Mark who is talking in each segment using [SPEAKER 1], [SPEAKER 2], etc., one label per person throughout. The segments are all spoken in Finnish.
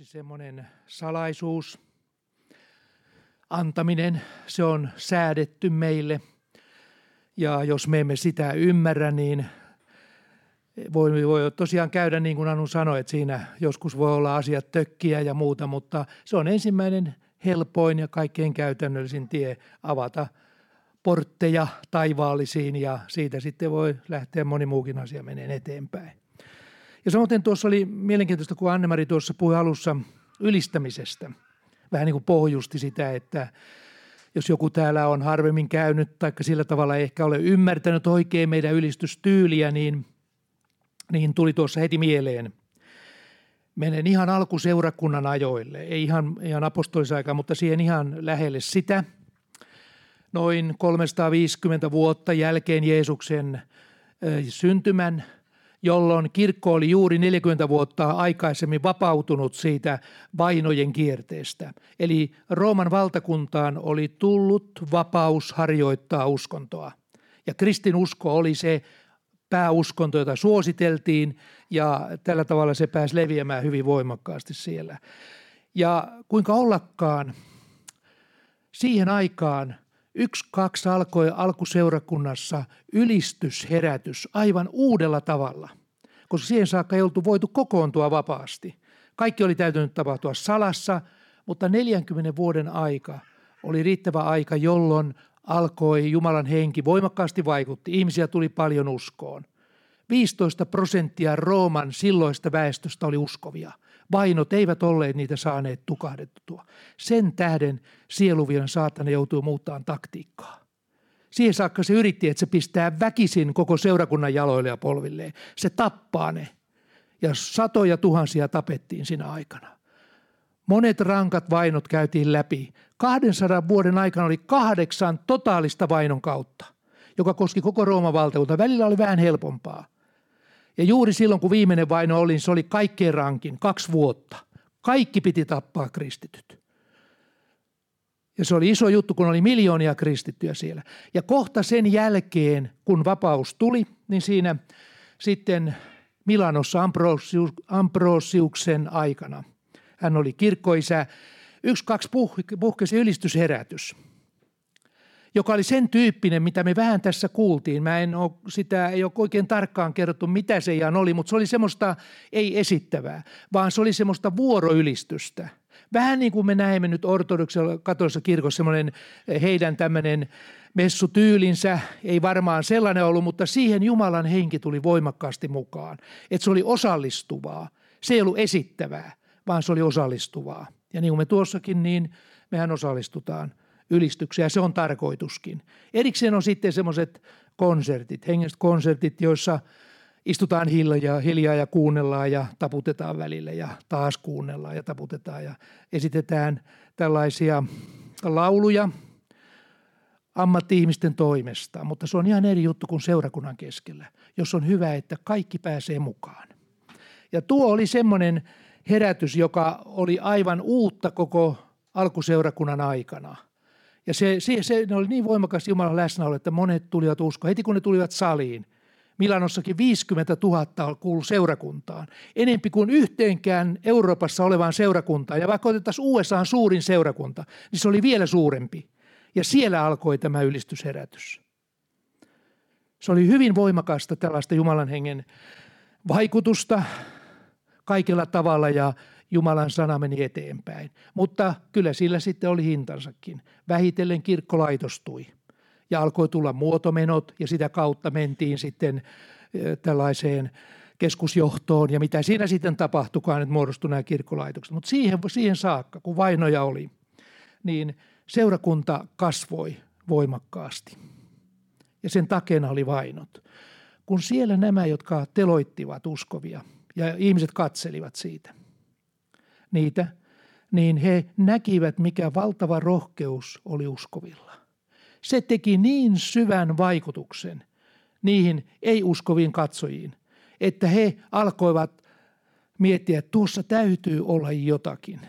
[SPEAKER 1] yksi semmoinen salaisuus, antaminen, se on säädetty meille. Ja jos me emme sitä ymmärrä, niin voi, voi tosiaan käydä niin kuin Anu sanoi, että siinä joskus voi olla asiat tökkiä ja muuta, mutta se on ensimmäinen helpoin ja kaikkein käytännöllisin tie avata portteja taivaallisiin ja siitä sitten voi lähteä moni muukin asia meneen eteenpäin. Ja samoin tuossa oli mielenkiintoista, kun Annemari tuossa puhui alussa ylistämisestä. Vähän niin kuin pohjusti sitä, että jos joku täällä on harvemmin käynyt tai sillä tavalla ehkä ole ymmärtänyt oikein meidän ylistystyyliä, niin, niin tuli tuossa heti mieleen. Menen ihan alkuseurakunnan ajoille, ei ihan, ihan apostolisaikaan, mutta siihen ihan lähelle sitä. Noin 350 vuotta jälkeen Jeesuksen syntymän – jolloin kirkko oli juuri 40 vuotta aikaisemmin vapautunut siitä vainojen kierteestä. Eli Rooman valtakuntaan oli tullut vapaus harjoittaa uskontoa. Ja kristin usko oli se pääuskonto, jota suositeltiin ja tällä tavalla se pääsi leviämään hyvin voimakkaasti siellä. Ja kuinka ollakaan, siihen aikaan – Yksi, kaksi alkoi alkuseurakunnassa ylistysherätys aivan uudella tavalla, koska siihen saakka ei oltu voitu kokoontua vapaasti. Kaikki oli täytynyt tapahtua salassa, mutta 40 vuoden aika oli riittävä aika, jolloin alkoi Jumalan henki voimakkaasti vaikutti. Ihmisiä tuli paljon uskoon. 15 prosenttia Rooman silloista väestöstä oli uskovia – Vainot eivät olleet niitä saaneet tukahdettua. Sen tähden sieluvion saatana joutuu muuttamaan taktiikkaa. Siihen saakka se yritti, että se pistää väkisin koko seurakunnan jaloille ja polvilleen. Se tappaa ne. Ja satoja tuhansia tapettiin siinä aikana. Monet rankat vainot käytiin läpi. 200 vuoden aikana oli kahdeksan totaalista vainon kautta, joka koski koko Rooman valtakunta. Välillä oli vähän helpompaa. Ja juuri silloin, kun viimeinen vaino oli, se oli kaikkein rankin, kaksi vuotta. Kaikki piti tappaa kristityt. Ja se oli iso juttu, kun oli miljoonia kristittyjä siellä. Ja kohta sen jälkeen, kun vapaus tuli, niin siinä sitten Milanossa Ambrosius, Ambrosiuksen aikana. Hän oli kirkkoisä. Yksi, kaksi puhkesi ylistysherätys – joka oli sen tyyppinen, mitä me vähän tässä kuultiin. Mä en ole, sitä ei ole oikein tarkkaan kerrottu, mitä se ihan oli, mutta se oli semmoista ei esittävää, vaan se oli semmoista vuoroylistystä. Vähän niin kuin me näemme nyt ortodoksella katolisessa kirkossa semmoinen eh, heidän tämmöinen messutyylinsä, ei varmaan sellainen ollut, mutta siihen Jumalan henki tuli voimakkaasti mukaan. Että se oli osallistuvaa, se ei ollut esittävää, vaan se oli osallistuvaa. Ja niin kuin me tuossakin, niin mehän osallistutaan – ylistyksiä, se on tarkoituskin. Erikseen on sitten semmoiset konsertit, hengelliset konsertit, joissa istutaan hiljaa, hiljaa ja kuunnellaan ja taputetaan välille ja taas kuunnellaan ja taputetaan ja esitetään tällaisia lauluja ammatti-ihmisten toimesta, mutta se on ihan eri juttu kuin seurakunnan keskellä, jos on hyvä, että kaikki pääsee mukaan. Ja tuo oli semmoinen herätys, joka oli aivan uutta koko alkuseurakunnan aikana – ja se, se, se ne oli niin voimakas Jumalan läsnäolo, että monet tulivat uskoon. Heti kun ne tulivat saliin, Milanossakin 50 000 kuulu seurakuntaan. Enempi kuin yhteenkään Euroopassa olevaan seurakuntaan. Ja vaikka otettaisiin USA suurin seurakunta, niin se oli vielä suurempi. Ja siellä alkoi tämä ylistysherätys. Se oli hyvin voimakasta tällaista Jumalan hengen vaikutusta kaikella tavalla ja Jumalan sana meni eteenpäin. Mutta kyllä sillä sitten oli hintansakin. Vähitellen kirkko laitostui ja alkoi tulla muotomenot ja sitä kautta mentiin sitten tällaiseen keskusjohtoon ja mitä siinä sitten tapahtukaan, että muodostui nämä kirkkolaitokset. Mutta siihen, siihen saakka, kun vainoja oli, niin seurakunta kasvoi voimakkaasti ja sen takena oli vainot. Kun siellä nämä, jotka teloittivat uskovia ja ihmiset katselivat siitä – niitä, niin he näkivät, mikä valtava rohkeus oli uskovilla. Se teki niin syvän vaikutuksen niihin ei-uskoviin katsojiin, että he alkoivat miettiä, että tuossa täytyy olla jotakin.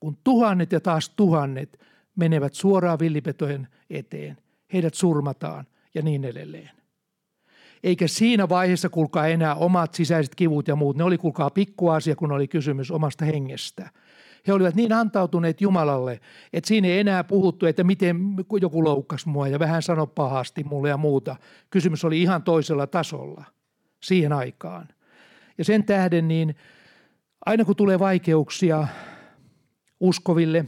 [SPEAKER 1] Kun tuhannet ja taas tuhannet menevät suoraan villipetojen eteen, heidät surmataan ja niin edelleen. Eikä siinä vaiheessa kulkaa enää omat sisäiset kivut ja muut. Ne oli kulkaa pikkuasia, kun oli kysymys omasta hengestä. He olivat niin antautuneet Jumalalle, että siinä ei enää puhuttu, että miten joku loukkasi mua ja vähän sanoi pahasti mulle ja muuta. Kysymys oli ihan toisella tasolla siihen aikaan. Ja sen tähden niin aina kun tulee vaikeuksia uskoville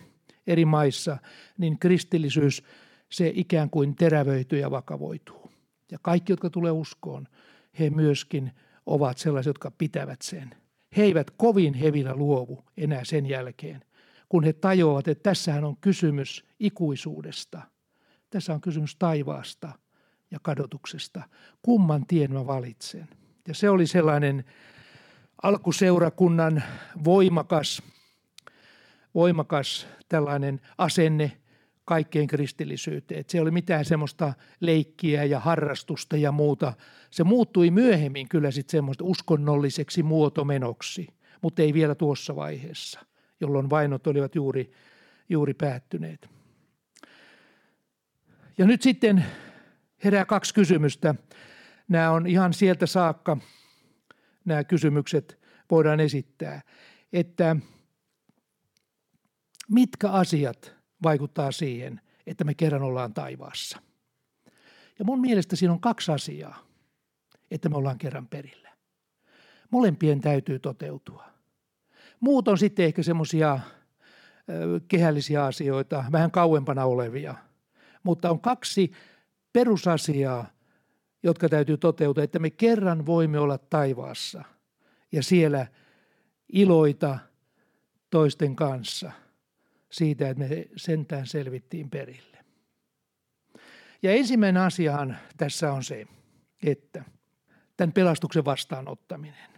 [SPEAKER 1] eri maissa, niin kristillisyys se ikään kuin terävöityy ja vakavoituu. Ja kaikki, jotka tulee uskoon, he myöskin ovat sellaisia, jotka pitävät sen. He eivät kovin hevillä luovu enää sen jälkeen, kun he tajuavat, että tässähän on kysymys ikuisuudesta. Tässä on kysymys taivaasta ja kadotuksesta. Kumman tien mä valitsen? Ja se oli sellainen alkuseurakunnan voimakas, voimakas tällainen asenne kaikkeen kristillisyyteen. Että se oli mitään semmoista leikkiä ja harrastusta ja muuta. Se muuttui myöhemmin kyllä sitten semmoista uskonnolliseksi muotomenoksi, mutta ei vielä tuossa vaiheessa, jolloin vainot olivat juuri, juuri päättyneet. Ja nyt sitten herää kaksi kysymystä. Nämä on ihan sieltä saakka, nämä kysymykset voidaan esittää, että mitkä asiat vaikuttaa siihen, että me kerran ollaan taivaassa. Ja mun mielestä siinä on kaksi asiaa, että me ollaan kerran perillä. Molempien täytyy toteutua. Muut on sitten ehkä semmoisia kehällisiä asioita, vähän kauempana olevia. Mutta on kaksi perusasiaa, jotka täytyy toteutua, että me kerran voimme olla taivaassa ja siellä iloita toisten kanssa – siitä, että me sentään selvittiin perille. Ja ensimmäinen asiahan tässä on se, että tämän pelastuksen vastaanottaminen.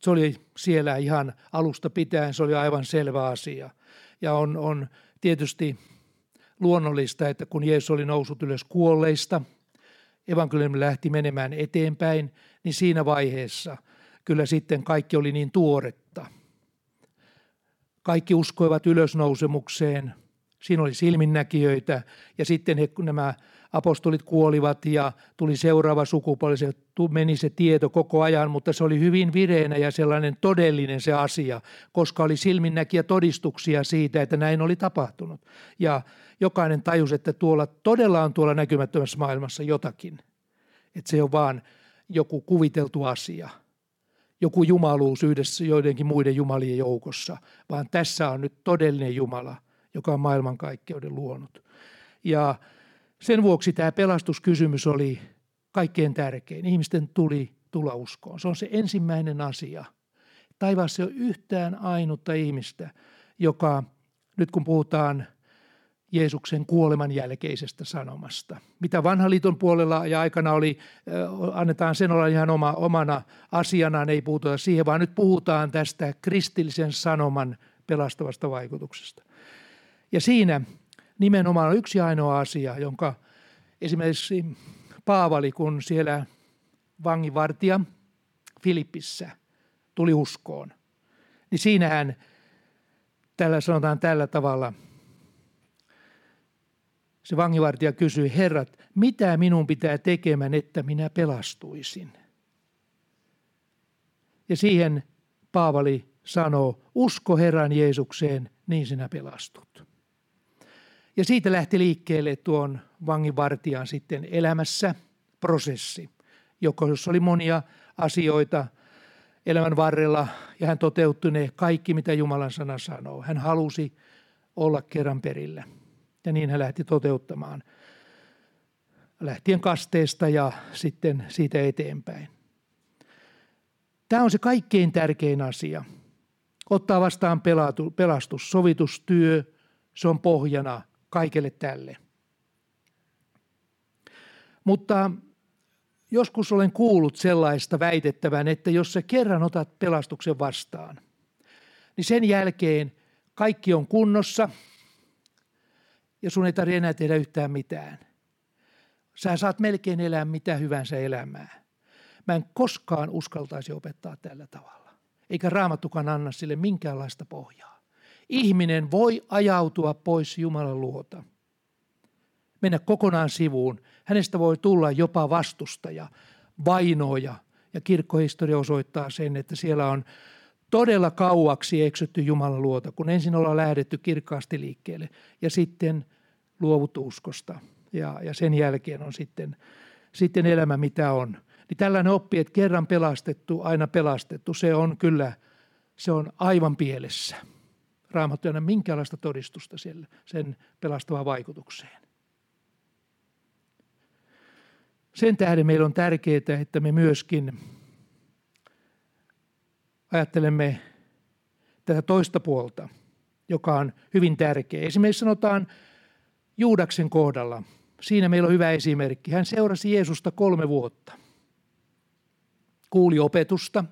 [SPEAKER 1] Se oli siellä ihan alusta pitäen, se oli aivan selvä asia. Ja on, on tietysti luonnollista, että kun Jeesus oli noussut ylös kuolleista, evankeliumi lähti menemään eteenpäin, niin siinä vaiheessa kyllä sitten kaikki oli niin tuoretta – kaikki uskoivat ylösnousemukseen. Siinä oli silminnäkijöitä ja sitten he, nämä apostolit kuolivat ja tuli seuraava sukupolvi. Se meni se tieto koko ajan, mutta se oli hyvin vireänä ja sellainen todellinen se asia, koska oli silminnäkijä todistuksia siitä, että näin oli tapahtunut. Ja jokainen tajusi, että tuolla todella on tuolla näkymättömässä maailmassa jotakin. Että se on vaan joku kuviteltu asia – joku jumaluus yhdessä joidenkin muiden jumalien joukossa, vaan tässä on nyt todellinen Jumala, joka on maailmankaikkeuden luonut. Ja sen vuoksi tämä pelastuskysymys oli kaikkein tärkein. Ihmisten tuli tulla uskoon. Se on se ensimmäinen asia. Taivaassa ei ole yhtään ainutta ihmistä, joka, nyt kun puhutaan Jeesuksen kuoleman jälkeisestä sanomasta. Mitä vanhan liiton puolella ja aikana oli, annetaan sen olla ihan oma, omana asianaan, ei puhuta siihen, vaan nyt puhutaan tästä kristillisen sanoman pelastavasta vaikutuksesta. Ja siinä nimenomaan on yksi ainoa asia, jonka esimerkiksi Paavali, kun siellä vangivartija Filippissä tuli uskoon, niin siinähän tällä sanotaan tällä tavalla – se vangivartija kysyi, herrat, mitä minun pitää tekemään, että minä pelastuisin? Ja siihen Paavali sanoo, usko Herran Jeesukseen, niin sinä pelastut. Ja siitä lähti liikkeelle tuon vanginvartijan sitten elämässä prosessi, jossa oli monia asioita elämän varrella, ja hän toteutti ne kaikki, mitä Jumalan sana sanoo. Hän halusi olla kerran perillä. Ja niin hän lähti toteuttamaan lähtien kasteesta ja sitten siitä eteenpäin. Tämä on se kaikkein tärkein asia. Ottaa vastaan pelastus, sovitustyö, se on pohjana kaikelle tälle. Mutta joskus olen kuullut sellaista väitettävän, että jos sä kerran otat pelastuksen vastaan, niin sen jälkeen kaikki on kunnossa – ja sun ei tarvitse enää tehdä yhtään mitään. Sä saat melkein elää mitä hyvänsä elämää. Mä en koskaan uskaltaisi opettaa tällä tavalla. Eikä raamattukaan anna sille minkäänlaista pohjaa. Ihminen voi ajautua pois Jumalan luota. Mennä kokonaan sivuun. Hänestä voi tulla jopa vastustaja. vainoja. Ja kirkkohistoria osoittaa sen, että siellä on todella kauaksi eksytty Jumalan luota, kun ensin ollaan lähdetty kirkkaasti liikkeelle ja sitten luovuttu uskosta. Ja, ja sen jälkeen on sitten, sitten elämä mitä on. Niin tällainen oppi, että kerran pelastettu, aina pelastettu, se on kyllä, se on aivan pielessä. Raamattu ei minkäänlaista todistusta siellä, sen pelastavaan vaikutukseen. Sen tähden meillä on tärkeää, että me myöskin ajattelemme tätä toista puolta, joka on hyvin tärkeä. Esimerkiksi sanotaan Juudaksen kohdalla. Siinä meillä on hyvä esimerkki. Hän seurasi Jeesusta kolme vuotta. Kuuli opetusta.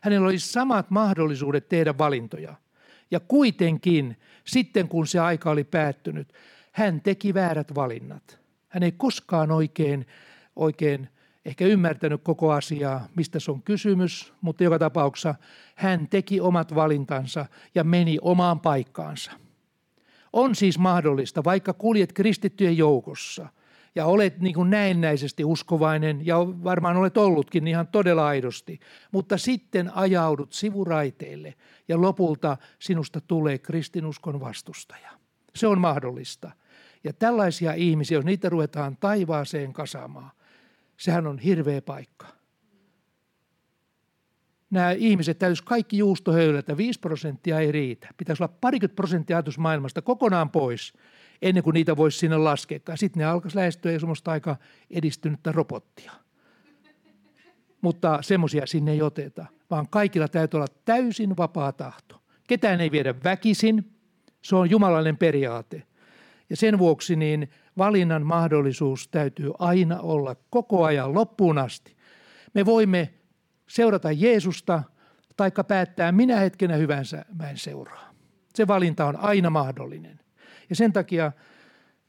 [SPEAKER 1] Hänellä oli samat mahdollisuudet tehdä valintoja. Ja kuitenkin, sitten kun se aika oli päättynyt, hän teki väärät valinnat. Hän ei koskaan oikein, oikein ehkä ymmärtänyt koko asiaa, mistä se on kysymys, mutta joka tapauksessa hän teki omat valintansa ja meni omaan paikkaansa. On siis mahdollista, vaikka kuljet kristittyjen joukossa ja olet niin kuin näennäisesti uskovainen ja varmaan olet ollutkin ihan todella aidosti, mutta sitten ajaudut sivuraiteille ja lopulta sinusta tulee kristinuskon vastustaja. Se on mahdollista. Ja tällaisia ihmisiä, jos niitä ruvetaan taivaaseen kasaamaan, sehän on hirveä paikka. Nämä ihmiset täytyisi kaikki juustohöylätä, 5 prosenttia ei riitä. Pitäisi olla parikymmentä prosenttia ajatusmaailmasta kokonaan pois, ennen kuin niitä voisi sinne laskea. Sitten ne alkaisi lähestyä semmoista aika edistynyttä robottia. Mutta semmoisia sinne ei oteta, vaan kaikilla täytyy olla täysin vapaa tahto. Ketään ei viedä väkisin, se on jumalainen periaate. Ja sen vuoksi niin valinnan mahdollisuus täytyy aina olla koko ajan loppuun asti. Me voimme seurata Jeesusta tai päättää minä hetkenä hyvänsä mä en seuraa. Se valinta on aina mahdollinen. Ja sen takia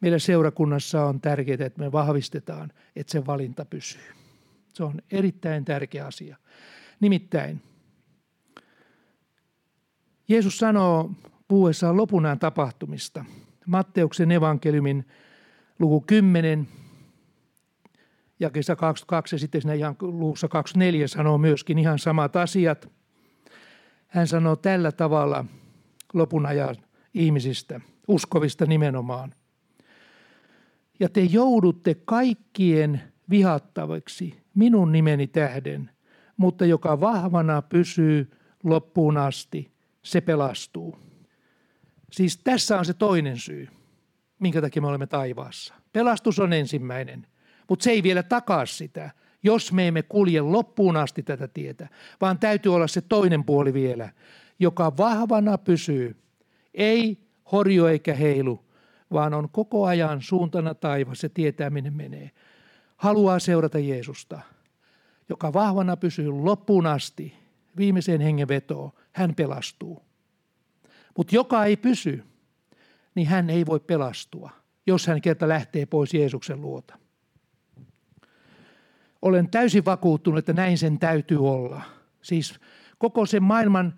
[SPEAKER 1] meidän seurakunnassa on tärkeää, että me vahvistetaan, että se valinta pysyy. Se on erittäin tärkeä asia. Nimittäin Jeesus sanoo puhuessaan lopunaan tapahtumista – Matteuksen evankeliumin luku 10, jakeessa 22 ja sitten siinä ihan luussa 24 sanoo myöskin ihan samat asiat. Hän sanoo tällä tavalla lopun ajan ihmisistä, uskovista nimenomaan. Ja te joudutte kaikkien vihattaviksi minun nimeni tähden, mutta joka vahvana pysyy loppuun asti, se pelastuu. Siis tässä on se toinen syy, minkä takia me olemme taivaassa. Pelastus on ensimmäinen, mutta se ei vielä takaa sitä, jos me emme kulje loppuun asti tätä tietä, vaan täytyy olla se toinen puoli vielä, joka vahvana pysyy, ei horjo eikä heilu, vaan on koko ajan suuntana taivas ja tietää minne menee. Haluaa seurata Jeesusta, joka vahvana pysyy loppuun asti, viimeiseen hengenvetoon, hän pelastuu. Mutta joka ei pysy, niin hän ei voi pelastua, jos hän kerta lähtee pois Jeesuksen luota. Olen täysin vakuuttunut, että näin sen täytyy olla. Siis koko sen maailman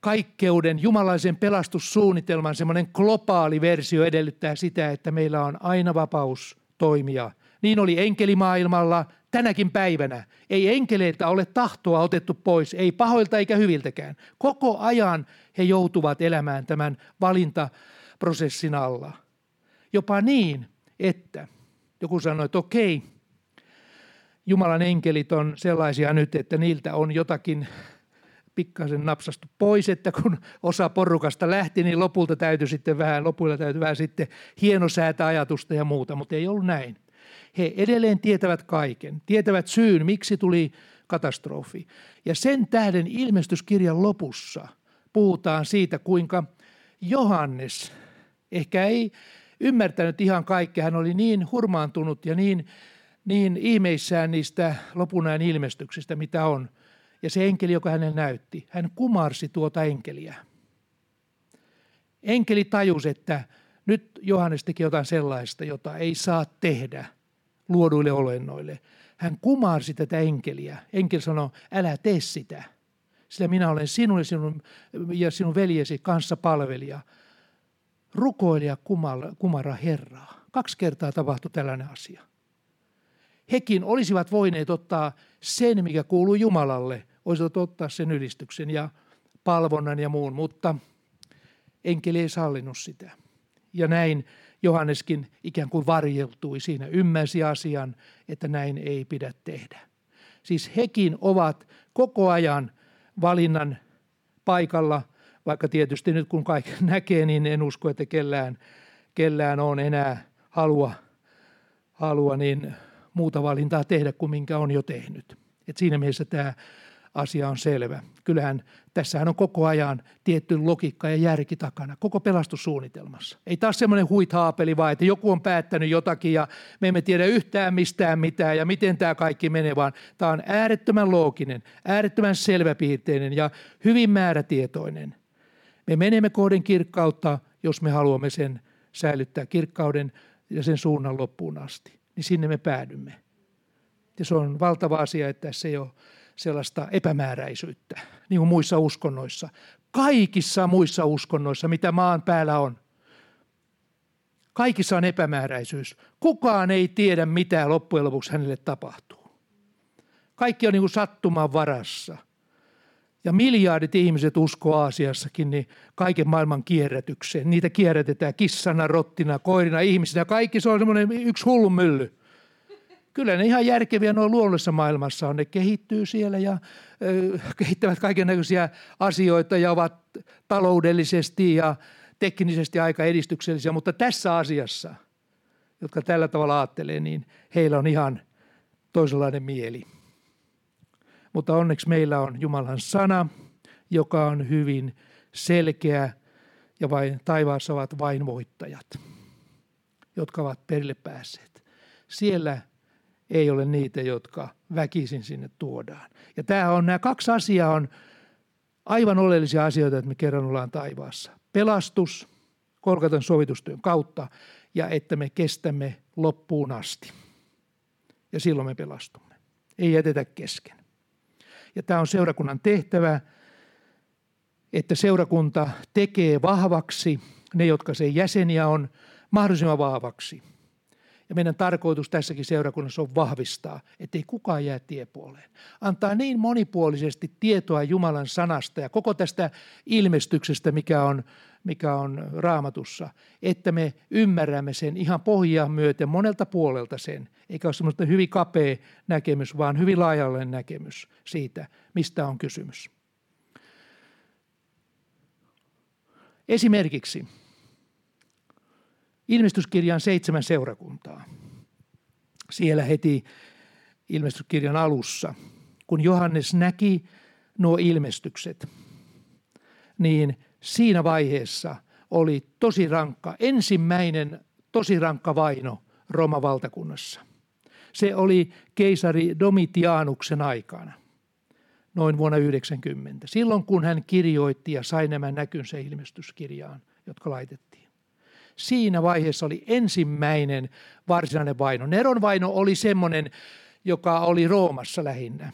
[SPEAKER 1] kaikkeuden, jumalaisen pelastussuunnitelman semmoinen globaali versio edellyttää sitä, että meillä on aina vapaus toimia. Niin oli enkelimaailmalla tänäkin päivänä. Ei enkeleiltä ole tahtoa otettu pois, ei pahoilta eikä hyviltäkään. Koko ajan he joutuvat elämään tämän valintaprosessin alla. Jopa niin, että joku sanoi, että okei, Jumalan enkelit on sellaisia nyt, että niiltä on jotakin pikkasen napsastu pois, että kun osa porukasta lähti, niin lopulta täytyy sitten vähän, lopuilla täytyy vähän sitten hienosäätä ajatusta ja muuta, mutta ei ollut näin. He edelleen tietävät kaiken, tietävät syyn, miksi tuli katastrofi. Ja sen tähden ilmestyskirjan lopussa puhutaan siitä, kuinka Johannes ehkä ei ymmärtänyt ihan kaikkea. Hän oli niin hurmaantunut ja niin, niin ihmeissään niistä lopunajan ilmestyksistä, mitä on. Ja se enkeli, joka hänelle näytti, hän kumarsi tuota enkeliä. Enkeli tajusi, että nyt Johannes teki jotain sellaista, jota ei saa tehdä – luoduille olennoille. Hän kumarsi tätä enkeliä. Enkeli sanoi, älä tee sitä, sillä minä olen sinun ja sinun, ja sinun veljesi kanssa palvelija. Rukoilija kumara Herraa. Kaksi kertaa tapahtui tällainen asia. hekin olisivat voineet ottaa sen, mikä kuuluu Jumalalle, olisivat ottaa sen ylistyksen ja palvonnan ja muun, mutta enkeli ei sallinut sitä. Ja näin Johanneskin ikään kuin varjeltui siinä, ymmärsi asian, että näin ei pidä tehdä. Siis hekin ovat koko ajan valinnan paikalla, vaikka tietysti nyt kun kaikki näkee, niin en usko, että kellään, kellään on enää halua, halua niin muuta valintaa tehdä kuin minkä on jo tehnyt. Et siinä mielessä tämä asia on selvä. Kyllähän tässähän on koko ajan tietty logiikka ja järki takana, koko pelastussuunnitelmassa. Ei taas semmoinen huithaapeli vaan, että joku on päättänyt jotakin ja me emme tiedä yhtään mistään mitään ja miten tämä kaikki menee, vaan tämä on äärettömän looginen, äärettömän selväpiirteinen ja hyvin määrätietoinen. Me menemme kohden kirkkautta, jos me haluamme sen säilyttää kirkkauden ja sen suunnan loppuun asti, niin sinne me päädymme. Ja se on valtava asia, että tässä ei ole sellaista epämääräisyyttä, niin kuin muissa uskonnoissa. Kaikissa muissa uskonnoissa, mitä maan päällä on. Kaikissa on epämääräisyys. Kukaan ei tiedä, mitä loppujen lopuksi hänelle tapahtuu. Kaikki on niin kuin sattuman varassa. Ja miljardit ihmiset uskoo Aasiassakin niin kaiken maailman kierrätykseen. Niitä kierrätetään kissana, rottina, koirina, ihmisinä. Kaikki se on semmoinen yksi hullu mylly kyllä ne ihan järkeviä nuo luonnollisessa maailmassa on. Ne kehittyy siellä ja ö, kehittävät kaiken näköisiä asioita ja ovat taloudellisesti ja teknisesti aika edistyksellisiä, mutta tässä asiassa, jotka tällä tavalla ajattelee, niin heillä on ihan toisenlainen mieli. Mutta onneksi meillä on Jumalan sana, joka on hyvin selkeä ja vain taivaassa ovat vain voittajat, jotka ovat perille päässeet. Siellä ei ole niitä, jotka väkisin sinne tuodaan. Ja tämä on, nämä kaksi asiaa on aivan oleellisia asioita, että me kerran ollaan taivaassa. Pelastus Kolkatan sovitustyön kautta ja että me kestämme loppuun asti. Ja silloin me pelastumme. Ei jätetä kesken. Ja tämä on seurakunnan tehtävä, että seurakunta tekee vahvaksi ne, jotka sen jäseniä on, mahdollisimman vahvaksi – ja meidän tarkoitus tässäkin seurakunnassa on vahvistaa, ettei kukaan jää tiepuoleen. Antaa niin monipuolisesti tietoa Jumalan sanasta ja koko tästä ilmestyksestä, mikä on, mikä on raamatussa, että me ymmärrämme sen ihan pohjaa myöten monelta puolelta sen, eikä ole semmoista hyvin kapea näkemys, vaan hyvin laajalle näkemys siitä, mistä on kysymys. Esimerkiksi ilmestyskirjan seitsemän seurakuntaa. Siellä heti ilmestyskirjan alussa, kun Johannes näki nuo ilmestykset, niin siinä vaiheessa oli tosi rankka, ensimmäinen tosi rankka vaino Rooman valtakunnassa. Se oli keisari Domitianuksen aikana, noin vuonna 90, silloin kun hän kirjoitti ja sai nämä näkynsä ilmestyskirjaan, jotka laitettiin siinä vaiheessa oli ensimmäinen varsinainen vaino. Neron vaino oli semmoinen, joka oli Roomassa lähinnä.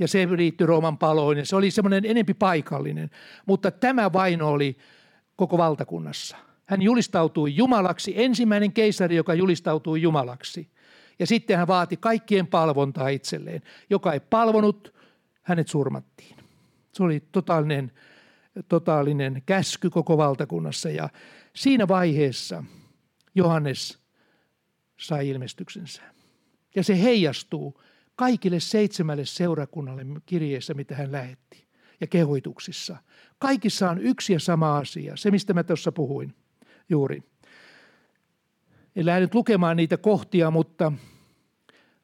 [SPEAKER 1] Ja se liittyi Rooman paloon ja se oli semmoinen enempi paikallinen. Mutta tämä vaino oli koko valtakunnassa. Hän julistautui Jumalaksi, ensimmäinen keisari, joka julistautui Jumalaksi. Ja sitten hän vaati kaikkien palvontaa itselleen. Joka ei palvonut, hänet surmattiin. Se oli totaalinen, totaalinen käsky koko valtakunnassa ja Siinä vaiheessa Johannes sai ilmestyksensä. Ja se heijastuu kaikille seitsemälle seurakunnalle kirjeessä, mitä hän lähetti, ja kehoituksissa. Kaikissa on yksi ja sama asia, se mistä mä tuossa puhuin juuri. En lähde nyt lukemaan niitä kohtia, mutta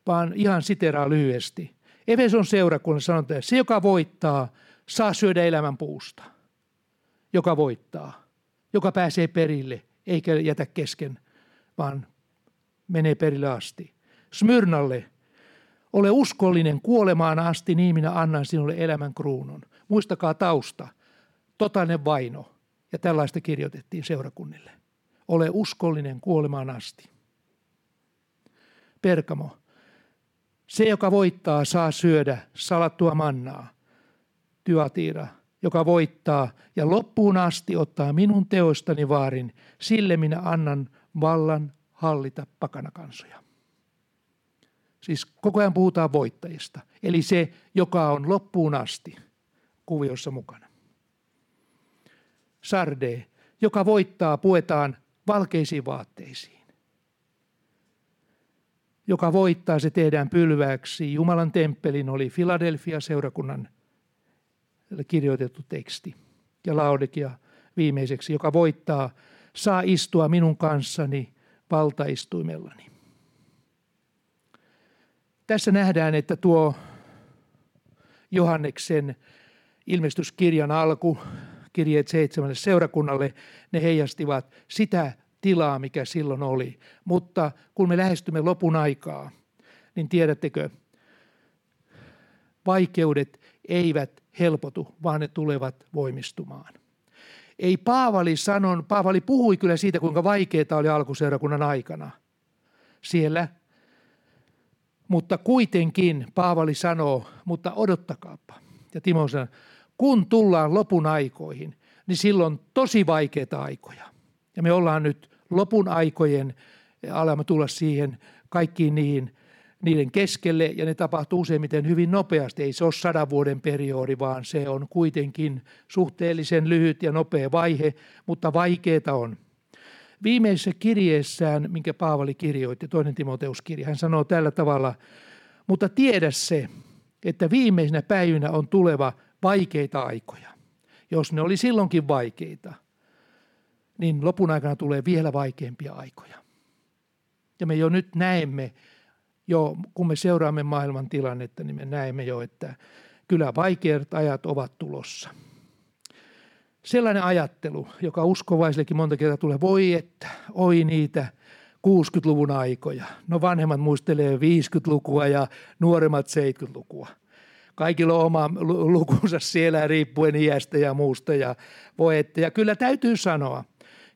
[SPEAKER 1] vaan ihan siteraa lyhyesti. Efeson seurakunnan sanotaan, että se joka voittaa, saa syödä elämän puusta. Joka voittaa joka pääsee perille, eikä jätä kesken, vaan menee perille asti. Smyrnalle, ole uskollinen kuolemaan asti, niin minä annan sinulle elämän kruunun. Muistakaa tausta, totainen vaino, ja tällaista kirjoitettiin seurakunnille. Ole uskollinen kuolemaan asti. Perkamo, se joka voittaa saa syödä salattua mannaa. Tyatira, joka voittaa ja loppuun asti ottaa minun teostani vaarin, sille minä annan vallan hallita pakanakansoja. Siis koko ajan puhutaan voittajista. Eli se, joka on loppuun asti kuviossa mukana. Sarde, joka voittaa, puetaan valkeisiin vaatteisiin. Joka voittaa, se tehdään pylväksi. Jumalan temppelin oli Filadelfia seurakunnan kirjoitettu teksti. Ja Laudekia viimeiseksi, joka voittaa, saa istua minun kanssani valtaistuimellani. Tässä nähdään, että tuo Johanneksen ilmestyskirjan alku, kirjeet seitsemälle seurakunnalle, ne heijastivat sitä tilaa, mikä silloin oli. Mutta kun me lähestymme lopun aikaa, niin tiedättekö, vaikeudet eivät helpotu, vaan ne tulevat voimistumaan. Ei Paavali sanon, Paavali puhui kyllä siitä, kuinka vaikeaa oli alkuseurakunnan aikana. Siellä mutta kuitenkin Paavali sanoo, mutta odottakaapa. Ja Timo sanoo, kun tullaan lopun aikoihin, niin silloin tosi vaikeita aikoja. Ja me ollaan nyt lopun aikojen, alamme tulla siihen kaikkiin niihin, niiden keskelle, ja ne tapahtuu useimmiten hyvin nopeasti. Ei se ole sadan vuoden periodi, vaan se on kuitenkin suhteellisen lyhyt ja nopea vaihe, mutta vaikeita on. Viimeisessä kirjeessään, minkä Paavali kirjoitti, toinen Timoteuskirja, hän sanoo tällä tavalla, mutta tiedä se, että viimeisenä päivinä on tuleva vaikeita aikoja. Jos ne oli silloinkin vaikeita, niin lopun aikana tulee vielä vaikeampia aikoja. Ja me jo nyt näemme, jo kun me seuraamme maailman tilannetta, niin me näemme jo, että kyllä vaikeat ajat ovat tulossa sellainen ajattelu, joka uskovaisillekin monta kertaa tulee, voi että, oi niitä 60-luvun aikoja. No vanhemmat muistelee 50-lukua ja nuoremmat 70-lukua. Kaikilla on oma lukunsa siellä riippuen iästä ja muusta ja voi että. Ja kyllä täytyy sanoa,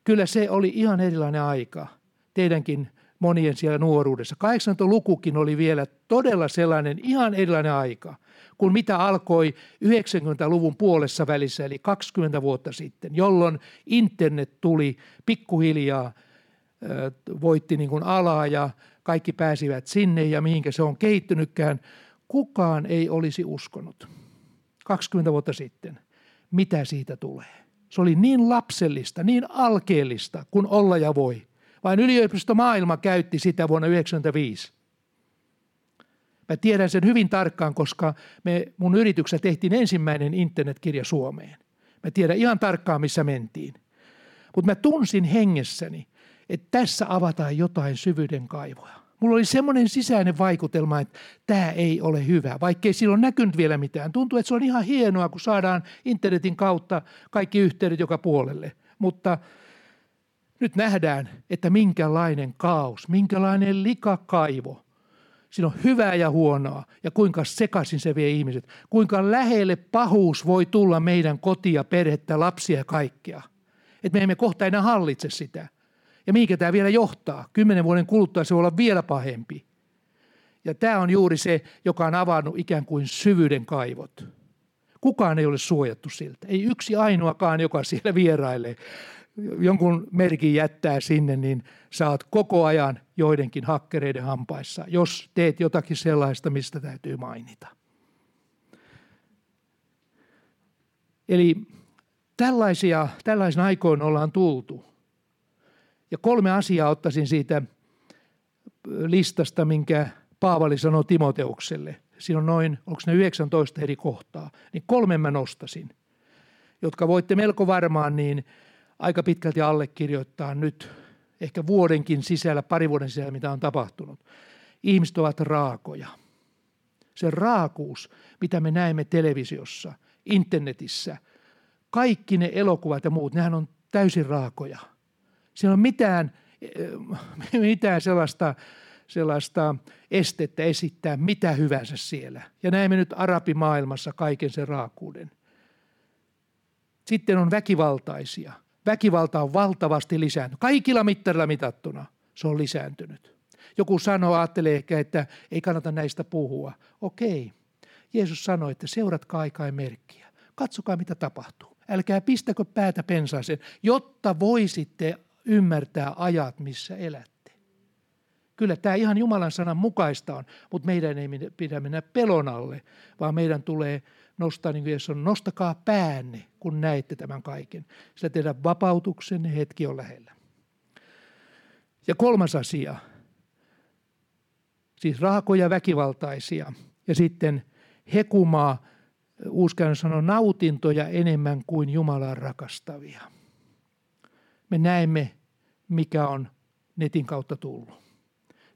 [SPEAKER 1] kyllä se oli ihan erilainen aika teidänkin monien siellä nuoruudessa. 80-lukukin oli vielä todella sellainen ihan erilainen aika – kuin mitä alkoi 90-luvun puolessa välissä, eli 20 vuotta sitten, jolloin internet tuli pikkuhiljaa, voitti niin kuin alaa ja kaikki pääsivät sinne ja mihinkä se on kehittynytkään. Kukaan ei olisi uskonut 20 vuotta sitten, mitä siitä tulee. Se oli niin lapsellista, niin alkeellista kuin olla ja voi. Vain yliopistomaailma käytti sitä vuonna 1995. Mä tiedän sen hyvin tarkkaan, koska me mun yrityksessä tehtiin ensimmäinen internetkirja Suomeen. Mä tiedän ihan tarkkaan, missä mentiin. Mutta mä tunsin hengessäni, että tässä avataan jotain syvyyden kaivoja. Mulla oli semmoinen sisäinen vaikutelma, että tämä ei ole hyvä, vaikkei silloin näkynyt vielä mitään. Tuntuu, että se on ihan hienoa, kun saadaan internetin kautta kaikki yhteydet joka puolelle. Mutta nyt nähdään, että minkälainen kaos, minkälainen likakaivo Siinä on hyvää ja huonoa ja kuinka sekaisin se vie ihmiset. Kuinka lähelle pahuus voi tulla meidän kotia, perhettä, lapsia ja kaikkea. Että me emme kohta enää hallitse sitä. Ja mihinkä tämä vielä johtaa? Kymmenen vuoden kuluttua se voi olla vielä pahempi. Ja tämä on juuri se, joka on avannut ikään kuin syvyyden kaivot. Kukaan ei ole suojattu siltä. Ei yksi ainoakaan, joka siellä vierailee jonkun merkin jättää sinne, niin saat koko ajan joidenkin hakkereiden hampaissa, jos teet jotakin sellaista, mistä täytyy mainita. Eli tällaisia, tällaisen aikoin ollaan tultu. Ja kolme asiaa ottaisin siitä listasta, minkä Paavali sanoi Timoteukselle. Siinä on noin, onko ne 19 eri kohtaa, niin kolme mä nostasin, jotka voitte melko varmaan niin aika pitkälti allekirjoittaa nyt ehkä vuodenkin sisällä, pari vuoden sisällä, mitä on tapahtunut. Ihmiset ovat raakoja. Se raakuus, mitä me näemme televisiossa, internetissä, kaikki ne elokuvat ja muut, nehän on täysin raakoja. Siinä on mitään, mitään sellaista, sellaista estettä esittää mitä hyvänsä siellä. Ja näemme nyt arabimaailmassa kaiken sen raakuuden. Sitten on väkivaltaisia – väkivalta on valtavasti lisääntynyt. Kaikilla mittarilla mitattuna se on lisääntynyt. Joku sanoo, ajattelee ehkä, että ei kannata näistä puhua. Okei. Jeesus sanoi, että seuratkaa aikaa merkkiä. Katsokaa, mitä tapahtuu. Älkää pistäkö päätä pensaaseen, jotta voisitte ymmärtää ajat, missä elätte. Kyllä tämä ihan Jumalan sanan mukaista on, mutta meidän ei pidä mennä pelon alle, vaan meidän tulee nostaa, niin kuin Jeesus on, nostakaa päänne, kun näette tämän kaiken. Sillä teidän vapautuksen hetki on lähellä. Ja kolmas asia, siis raakoja väkivaltaisia ja sitten hekumaa, uuskään sanoo nautintoja enemmän kuin Jumalan rakastavia. Me näemme, mikä on netin kautta tullut.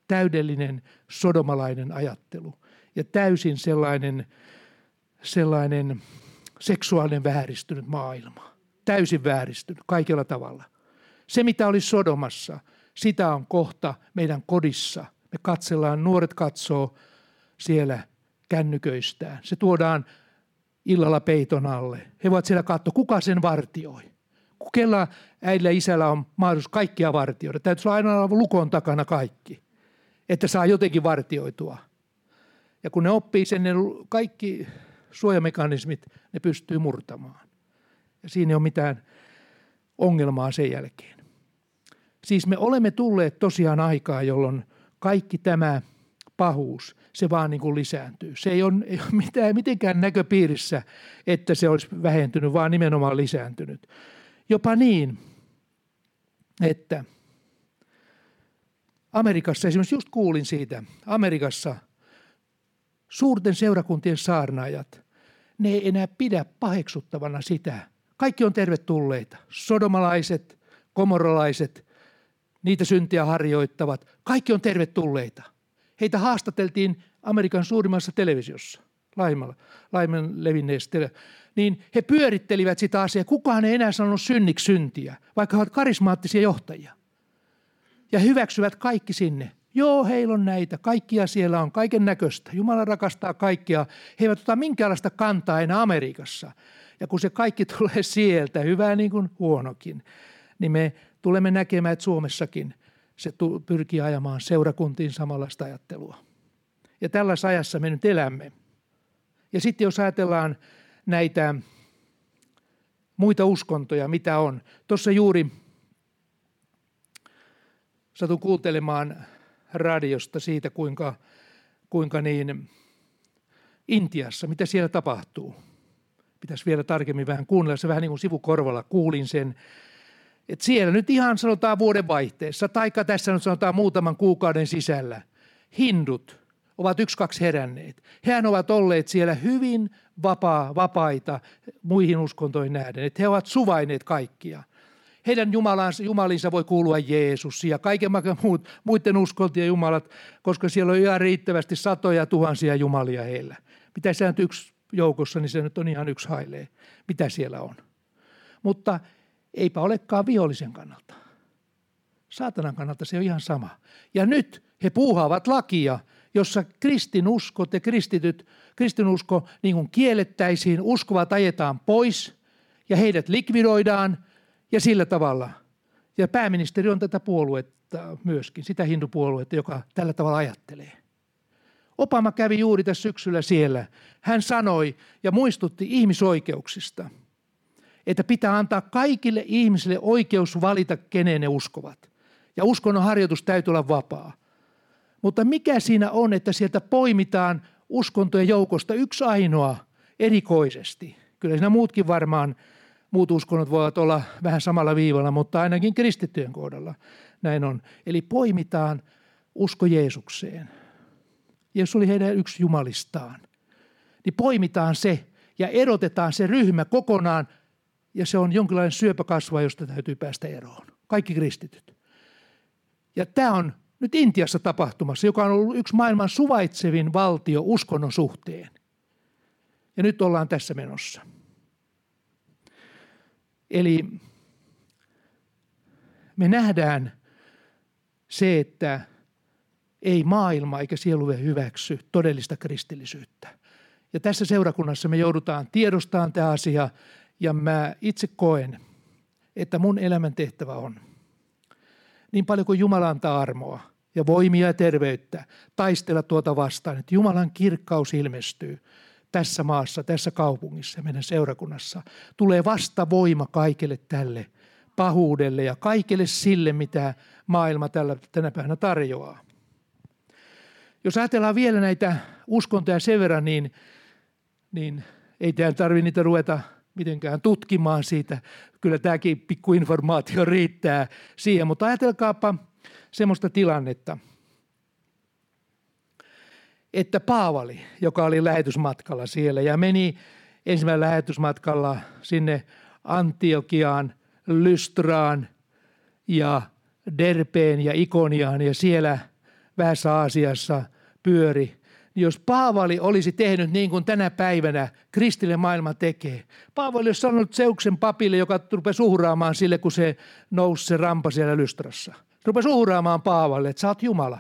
[SPEAKER 1] Täydellinen sodomalainen ajattelu ja täysin sellainen, sellainen seksuaalinen vääristynyt maailma. Täysin vääristynyt kaikella tavalla. Se, mitä oli Sodomassa, sitä on kohta meidän kodissa. Me katsellaan, nuoret katsoo siellä kännyköistään. Se tuodaan illalla peiton alle. He voivat siellä katsoa, kuka sen vartioi. Kella äidillä ja isällä on mahdollisuus kaikkia vartioida. Täytyy olla aina lukon takana kaikki, että saa jotenkin vartioitua. Ja kun ne oppii sen, ne kaikki suojamekanismit, ne pystyy murtamaan. Ja siinä ei ole mitään ongelmaa sen jälkeen. Siis me olemme tulleet tosiaan aikaa, jolloin kaikki tämä pahuus, se vaan niin kuin lisääntyy. Se ei ole, ei ole mitään, mitenkään näköpiirissä, että se olisi vähentynyt, vaan nimenomaan lisääntynyt. Jopa niin, että Amerikassa, esimerkiksi just kuulin siitä, Amerikassa suurten seurakuntien saarnaajat, ne ei enää pidä paheksuttavana sitä. Kaikki on tervetulleita. Sodomalaiset, komorolaiset, niitä syntiä harjoittavat, kaikki on tervetulleita. Heitä haastateltiin Amerikan suurimmassa televisiossa, laimalla, levinneessä niin he pyörittelivät sitä asiaa. Kukaan ei enää sanonut synniksi syntiä, vaikka he ovat karismaattisia johtajia. Ja hyväksyvät kaikki sinne. Joo, heillä on näitä. Kaikkia siellä on, kaiken näköistä. Jumala rakastaa kaikkia. He eivät ota minkäänlaista kantaa enää Amerikassa. Ja kun se kaikki tulee sieltä, hyvää niin kuin huonokin, niin me tulemme näkemään, että Suomessakin se pyrkii ajamaan seurakuntiin samanlaista ajattelua. Ja tällaisessa ajassa me nyt elämme. Ja sitten jos ajatellaan näitä muita uskontoja, mitä on. Tuossa juuri satun kuuntelemaan radiosta siitä, kuinka, kuinka niin Intiassa, mitä siellä tapahtuu. Pitäisi vielä tarkemmin vähän kuunnella, se vähän niin kuin sivukorvalla kuulin sen. Että siellä nyt ihan sanotaan vuoden vaihteessa, taikka tässä nyt sanotaan muutaman kuukauden sisällä, hindut ovat yksi kaksi heränneet. Hehän ovat olleet siellä hyvin vapaa, vapaita muihin uskontoihin nähden, että he ovat suvaineet kaikkia. Heidän jumalansa, jumalinsa voi kuulua Jeesus ja kaiken muut, muiden uskontien jumalat, koska siellä on ihan riittävästi satoja tuhansia jumalia heillä. Mitä se nyt yksi joukossa, niin se nyt on ihan yksi hailee, mitä siellä on. Mutta eipä olekaan vihollisen kannalta. Saatanan kannalta se on ihan sama. Ja nyt he puuhaavat lakia, jossa kristinuskot ja kristityt, kristinusko niin kuin kiellettäisiin, uskovat ajetaan pois ja heidät likvidoidaan ja sillä tavalla. Ja pääministeri on tätä puoluetta myöskin, sitä hindupuoluetta, joka tällä tavalla ajattelee. Obama kävi juuri tässä syksyllä siellä. Hän sanoi ja muistutti ihmisoikeuksista, että pitää antaa kaikille ihmisille oikeus valita, kenen ne uskovat. Ja uskonnon harjoitus täytyy olla vapaa. Mutta mikä siinä on, että sieltä poimitaan uskontojen joukosta yksi ainoa erikoisesti? Kyllä siinä muutkin varmaan, muut uskonnot voivat olla vähän samalla viivalla, mutta ainakin kristittyjen kohdalla näin on. Eli poimitaan usko Jeesukseen. Jeesus oli heidän yksi jumalistaan. Niin poimitaan se ja erotetaan se ryhmä kokonaan ja se on jonkinlainen syöpäkasva, josta täytyy päästä eroon. Kaikki kristityt. Ja tämä on nyt Intiassa tapahtumassa, joka on ollut yksi maailman suvaitsevin valtio uskonnon suhteen. Ja nyt ollaan tässä menossa. Eli me nähdään se, että ei maailma eikä sielu hyväksy todellista kristillisyyttä. Ja tässä seurakunnassa me joudutaan tiedostamaan tämä asia ja mä itse koen, että mun elämän tehtävä on – niin paljon kuin Jumala antaa armoa ja voimia ja terveyttä taistella tuota vastaan, että Jumalan kirkkaus ilmestyy tässä maassa, tässä kaupungissa ja meidän seurakunnassa. Tulee vasta voima kaikelle tälle pahuudelle ja kaikelle sille, mitä maailma tällä, tänä päivänä tarjoaa. Jos ajatellaan vielä näitä uskontoja sen verran, niin, niin ei teidän tarvitse niitä ruveta mitenkään tutkimaan siitä. Kyllä tämäkin pikku informaatio riittää siihen, mutta ajatelkaapa semmoista tilannetta, että Paavali, joka oli lähetysmatkalla siellä ja meni ensimmäisellä lähetysmatkalla sinne Antiokiaan, Lystraan ja Derpeen ja Ikoniaan ja siellä vähässä Aasiassa pyöri jos Paavali olisi tehnyt niin kuin tänä päivänä kristille maailma tekee. Paavali olisi sanonut Seuksen papille, joka rupesi uhraamaan sille, kun se nousi se rampa siellä lystrassa. Rupesi uhraamaan Paavalle, että sä oot Jumala.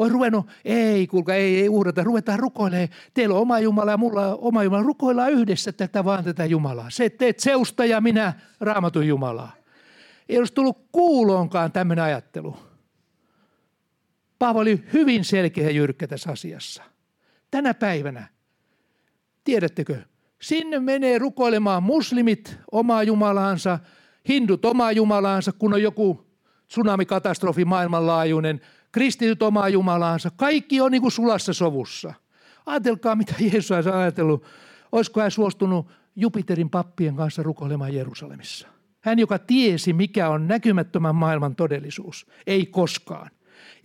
[SPEAKER 1] Oi ruvennut, ei kuulka, ei, ei uhrata, ruvetaan rukoilemaan. Teillä on oma Jumala ja mulla on oma Jumala. Rukoillaan yhdessä tätä vaan tätä Jumalaa. Se teet Seusta ja minä raamatun Jumalaa. Ei olisi tullut kuuloonkaan tämmöinen ajattelu. Paavali oli hyvin selkeä ja jyrkkä tässä asiassa tänä päivänä, tiedättekö, sinne menee rukoilemaan muslimit omaa jumalaansa, hindut omaa jumalaansa, kun on joku tsunamikatastrofi maailmanlaajuinen, kristityt omaa jumalaansa. Kaikki on niin kuin sulassa sovussa. Ajatelkaa, mitä Jeesus olisi ajatellut. Olisiko hän suostunut Jupiterin pappien kanssa rukoilemaan Jerusalemissa? Hän, joka tiesi, mikä on näkymättömän maailman todellisuus. Ei koskaan.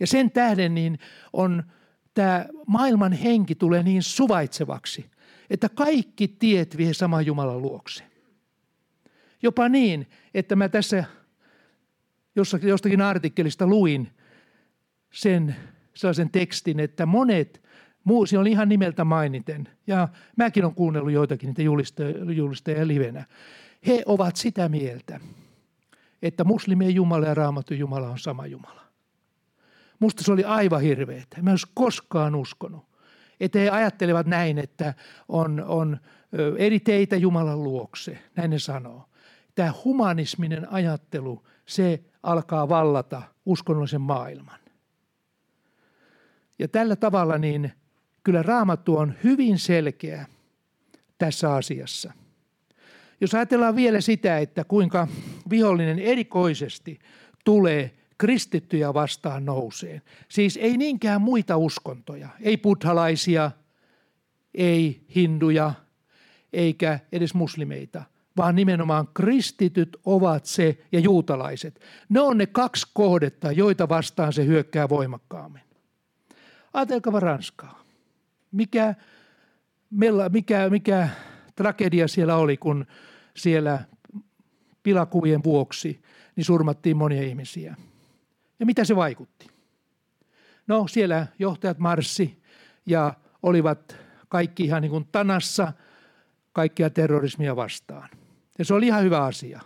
[SPEAKER 1] Ja sen tähden niin on tämä maailman henki tulee niin suvaitsevaksi, että kaikki tiet vie saman Jumalan luokse. Jopa niin, että mä tässä jostakin artikkelista luin sen sellaisen tekstin, että monet, muusi oli ihan nimeltä mainiten, ja mäkin olen kuunnellut joitakin niitä julistajia livenä. He ovat sitä mieltä, että muslimien Jumala ja raamatun Jumala on sama Jumala. Musta se oli aivan hirveetä. Mä en olisi koskaan uskonut. Että he ajattelevat näin, että on, on eri teitä Jumalan luokse. Näin ne sanoo. Tämä humanisminen ajattelu, se alkaa vallata uskonnollisen maailman. Ja tällä tavalla niin kyllä raamattu on hyvin selkeä tässä asiassa. Jos ajatellaan vielä sitä, että kuinka vihollinen erikoisesti tulee kristittyjä vastaan nousee. Siis ei niinkään muita uskontoja, ei buddhalaisia, ei hinduja, eikä edes muslimeita, vaan nimenomaan kristityt ovat se ja juutalaiset. Ne on ne kaksi kohdetta, joita vastaan se hyökkää voimakkaammin. Ajatelkaa Ranskaa. Mikä, mikä, mikä tragedia siellä oli, kun siellä pilakuvien vuoksi niin surmattiin monia ihmisiä. Ja mitä se vaikutti? No siellä johtajat marssi ja olivat kaikki ihan niin kuin tanassa kaikkia terrorismia vastaan. Ja se oli ihan hyvä asia.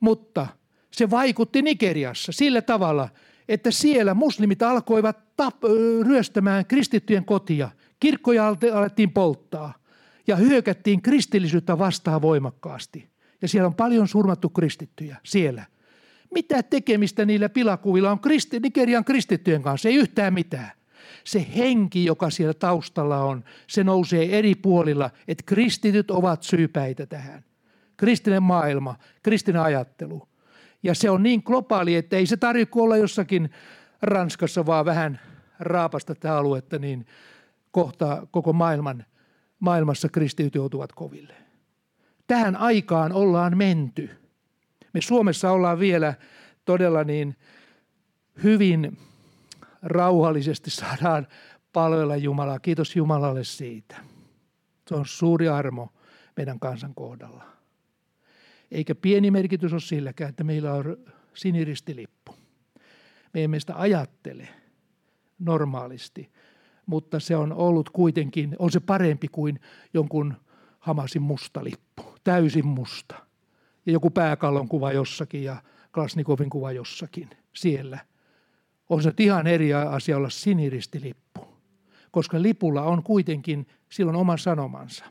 [SPEAKER 1] Mutta se vaikutti Nigeriassa sillä tavalla, että siellä muslimit alkoivat tap- ryöstämään kristittyjen kotia. Kirkkoja alettiin polttaa ja hyökättiin kristillisyyttä vastaan voimakkaasti. Ja siellä on paljon surmattu kristittyjä siellä. Mitä tekemistä niillä pilakuvilla on kristi, Nigerian kristittyjen kanssa? Ei yhtään mitään. Se henki, joka siellä taustalla on, se nousee eri puolilla, että kristityt ovat syypäitä tähän. Kristinen maailma, kristinen ajattelu. Ja se on niin globaali, että ei se tarvitse olla jossakin Ranskassa, vaan vähän raapasta tämä aluetta, niin kohta koko maailman, maailmassa kristityt joutuvat koville. Tähän aikaan ollaan menty – me Suomessa ollaan vielä todella niin hyvin rauhallisesti saadaan palvella Jumalaa. Kiitos Jumalalle siitä. Se on suuri armo meidän kansan kohdalla. Eikä pieni merkitys ole silläkään, että meillä on siniristilippu. Me emme sitä ajattele normaalisti, mutta se on ollut kuitenkin, on se parempi kuin jonkun Hamasin musta lippu, täysin musta ja joku pääkallon kuva jossakin ja Klasnikovin kuva jossakin siellä. On se ihan eri asia olla siniristilippu, koska lipulla on kuitenkin silloin oma sanomansa.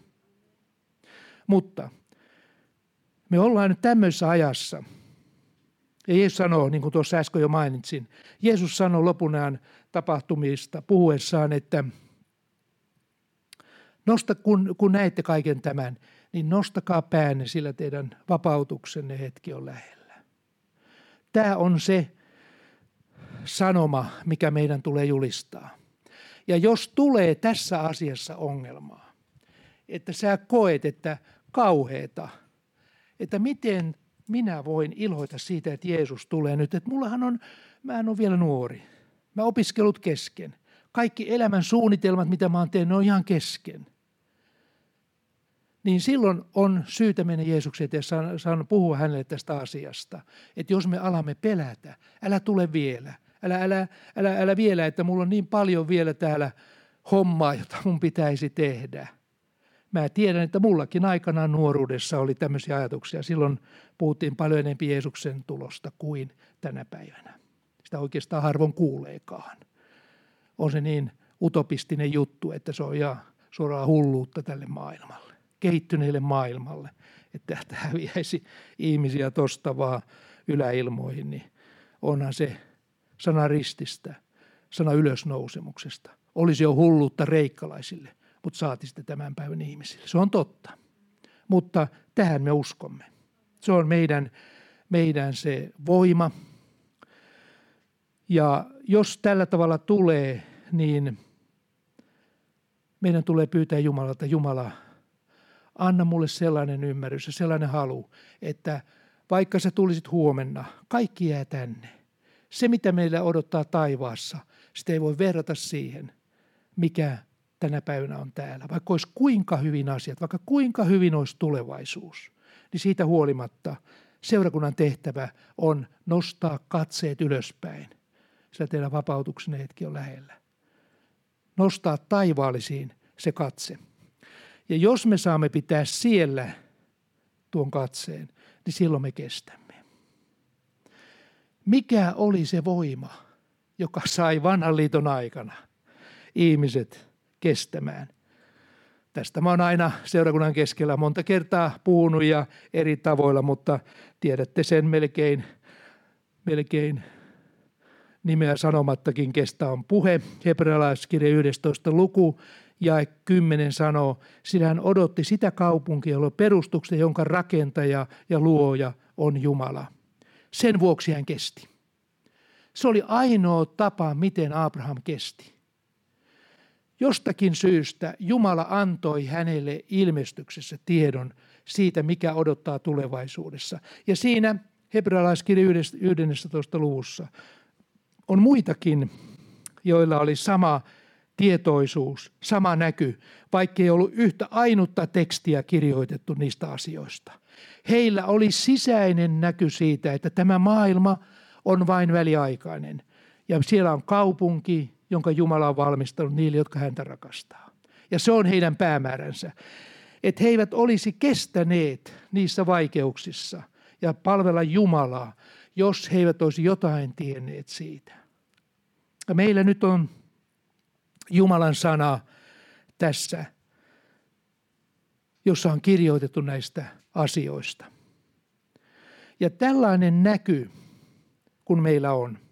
[SPEAKER 1] Mutta me ollaan nyt tämmöisessä ajassa, ja Jeesus sanoo, niin kuin tuossa äsken jo mainitsin, Jeesus sanoi lopunaan tapahtumista puhuessaan, että nosta, kun, kun näette kaiken tämän, niin nostakaa päänne, sillä teidän vapautuksenne hetki on lähellä. Tämä on se sanoma, mikä meidän tulee julistaa. Ja jos tulee tässä asiassa ongelmaa, että sä koet, että kauheeta, että miten minä voin iloita siitä, että Jeesus tulee nyt. Että mullahan on, mä en ole vielä nuori. Mä opiskelut kesken. Kaikki elämän suunnitelmat, mitä mä oon tehnyt, ne on ihan kesken. Niin silloin on syytä mennä Jeesuksen eteen ja saan puhua hänelle tästä asiasta. Että jos me alamme pelätä, älä tule vielä. Älä, älä, älä, älä vielä, että mulla on niin paljon vielä täällä hommaa, jota mun pitäisi tehdä – Mä tiedän, että mullakin aikanaan nuoruudessa oli tämmöisiä ajatuksia. Silloin puhuttiin paljon enemmän Jeesuksen tulosta kuin tänä päivänä. Sitä oikeastaan harvoin kuuleekaan. On se niin utopistinen juttu, että se on ja suoraan hulluutta tälle maailmalle, kehittyneelle maailmalle, että tämä häviäisi ihmisiä tosta vaan yläilmoihin, niin onhan se sana rististä, sana ylösnousemuksesta. Olisi jo hulluutta reikkalaisille – mutta saati sitten tämän päivän ihmisille. Se on totta. Mutta tähän me uskomme. Se on meidän, meidän se voima. Ja jos tällä tavalla tulee, niin meidän tulee pyytää Jumalalta, Jumala, anna mulle sellainen ymmärrys ja sellainen halu, että vaikka sä tulisit huomenna, kaikki jää tänne. Se, mitä meillä odottaa taivaassa, sitä ei voi verrata siihen, mikä tänä päivänä on täällä. Vaikka olisi kuinka hyvin asiat, vaikka kuinka hyvin olisi tulevaisuus, niin siitä huolimatta seurakunnan tehtävä on nostaa katseet ylöspäin. Sillä teidän vapautuksen hetki on lähellä. Nostaa taivaallisiin se katse. Ja jos me saamme pitää siellä tuon katseen, niin silloin me kestämme. Mikä oli se voima, joka sai vanhan liiton aikana ihmiset kestämään. Tästä mä oon aina seurakunnan keskellä monta kertaa puhunut ja eri tavoilla, mutta tiedätte sen melkein, melkein nimeä sanomattakin kestä on puhe. Hebrealaiskirja 11. luku ja 10 sanoo, sillä hän odotti sitä kaupunkia, jolla perustuksen, jonka rakentaja ja luoja on Jumala. Sen vuoksi hän kesti. Se oli ainoa tapa, miten Abraham kesti. Jostakin syystä Jumala antoi hänelle ilmestyksessä tiedon siitä, mikä odottaa tulevaisuudessa. Ja siinä hebrealaiskirja 11. luvussa on muitakin, joilla oli sama tietoisuus, sama näky, vaikka ei ollut yhtä ainutta tekstiä kirjoitettu niistä asioista. Heillä oli sisäinen näky siitä, että tämä maailma on vain väliaikainen. Ja siellä on kaupunki, jonka Jumala on valmistanut niille, jotka häntä rakastaa. Ja se on heidän päämääränsä. Että he eivät olisi kestäneet niissä vaikeuksissa ja palvella Jumalaa, jos he eivät olisi jotain tienneet siitä. Ja meillä nyt on Jumalan sana tässä, jossa on kirjoitettu näistä asioista. Ja tällainen näky, kun meillä on,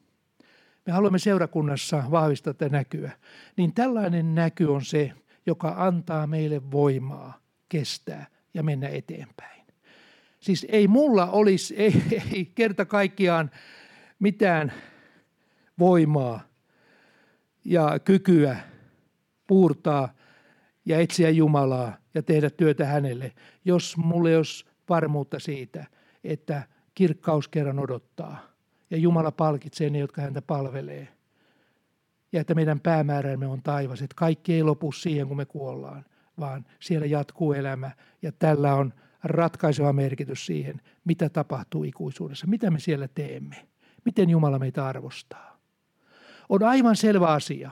[SPEAKER 1] me haluamme seurakunnassa vahvistaa tätä näkyä, niin tällainen näky on se, joka antaa meille voimaa kestää ja mennä eteenpäin. Siis ei mulla olisi, ei, ei kerta kaikkiaan mitään voimaa ja kykyä puurtaa ja etsiä Jumalaa ja tehdä työtä hänelle, jos mulla ei olisi varmuutta siitä, että kirkkaus kerran odottaa – ja Jumala palkitsee ne, jotka häntä palvelee. Ja että meidän päämäärämme on taivas, että kaikki ei lopu siihen, kun me kuollaan, vaan siellä jatkuu elämä ja tällä on ratkaiseva merkitys siihen, mitä tapahtuu ikuisuudessa, mitä me siellä teemme, miten Jumala meitä arvostaa. On aivan selvä asia,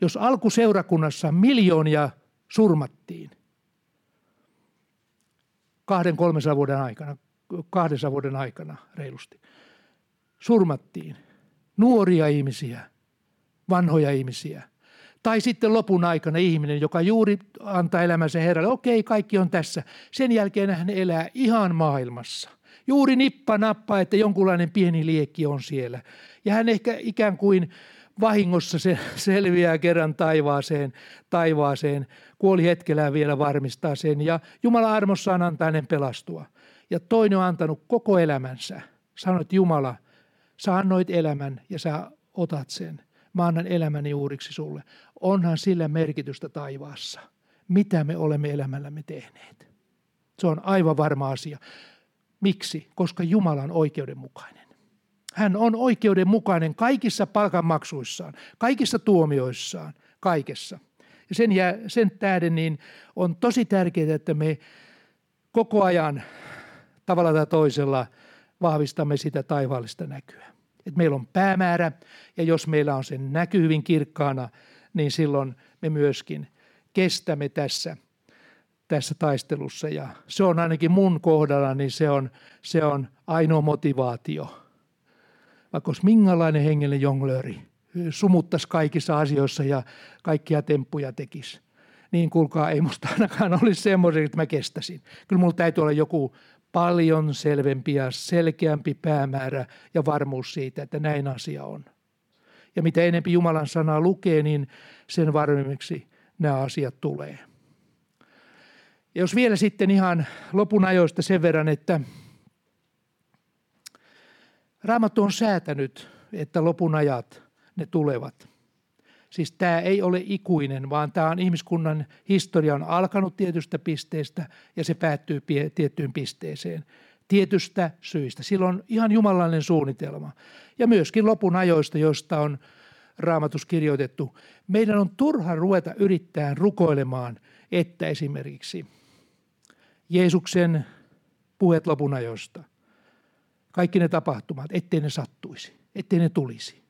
[SPEAKER 1] jos alkuseurakunnassa miljoonia surmattiin kahden, kolmen vuoden aikana, kahden vuoden aikana reilusti, surmattiin. Nuoria ihmisiä, vanhoja ihmisiä. Tai sitten lopun aikana ihminen, joka juuri antaa elämänsä Herralle. Okei, kaikki on tässä. Sen jälkeen hän elää ihan maailmassa. Juuri nippa nappa, että jonkunlainen pieni liekki on siellä. Ja hän ehkä ikään kuin vahingossa se selviää kerran taivaaseen, taivaaseen. Kuoli hetkellä vielä varmistaa sen ja Jumala armossaan antaa hänen pelastua. Ja toinen on antanut koko elämänsä. Sanoi, että Jumala – Sä annoit elämän ja sä otat sen. mä annan elämäni uuriksi sulle. Onhan sillä merkitystä taivaassa, mitä me olemme elämällämme tehneet. Se on aivan varma asia. Miksi? Koska Jumala on oikeudenmukainen. Hän on oikeudenmukainen kaikissa palkanmaksuissaan, kaikissa tuomioissaan, kaikessa. Ja sen, jää, sen tähden niin on tosi tärkeää, että me koko ajan tavalla tai toisella vahvistamme sitä taivaallista näkyä. Et meillä on päämäärä ja jos meillä on sen näky hyvin kirkkaana, niin silloin me myöskin kestämme tässä, tässä taistelussa. Ja se on ainakin mun kohdalla, niin se on, se on ainoa motivaatio. Vaikka olisi minkälainen hengellinen jonglööri, sumuttaisi kaikissa asioissa ja kaikkia temppuja tekisi. Niin kuulkaa, ei musta ainakaan olisi semmoisen, että mä kestäisin. Kyllä mulla täytyy olla joku paljon selvempi ja selkeämpi päämäärä ja varmuus siitä, että näin asia on. Ja mitä enempi Jumalan sanaa lukee, niin sen varmemmiksi nämä asiat tulee. Ja jos vielä sitten ihan lopun ajoista sen verran, että Raamattu on säätänyt, että lopun ajat ne tulevat. Siis tämä ei ole ikuinen, vaan tämä on ihmiskunnan historia on alkanut tietystä pisteestä ja se päättyy pie- tiettyyn pisteeseen. Tietystä syistä. Sillä on ihan jumalainen suunnitelma. Ja myöskin lopun ajoista, josta on raamatus kirjoitettu. Meidän on turha ruveta yrittää rukoilemaan, että esimerkiksi Jeesuksen puheet lopun ajoista, kaikki ne tapahtumat, ettei ne sattuisi, ettei ne tulisi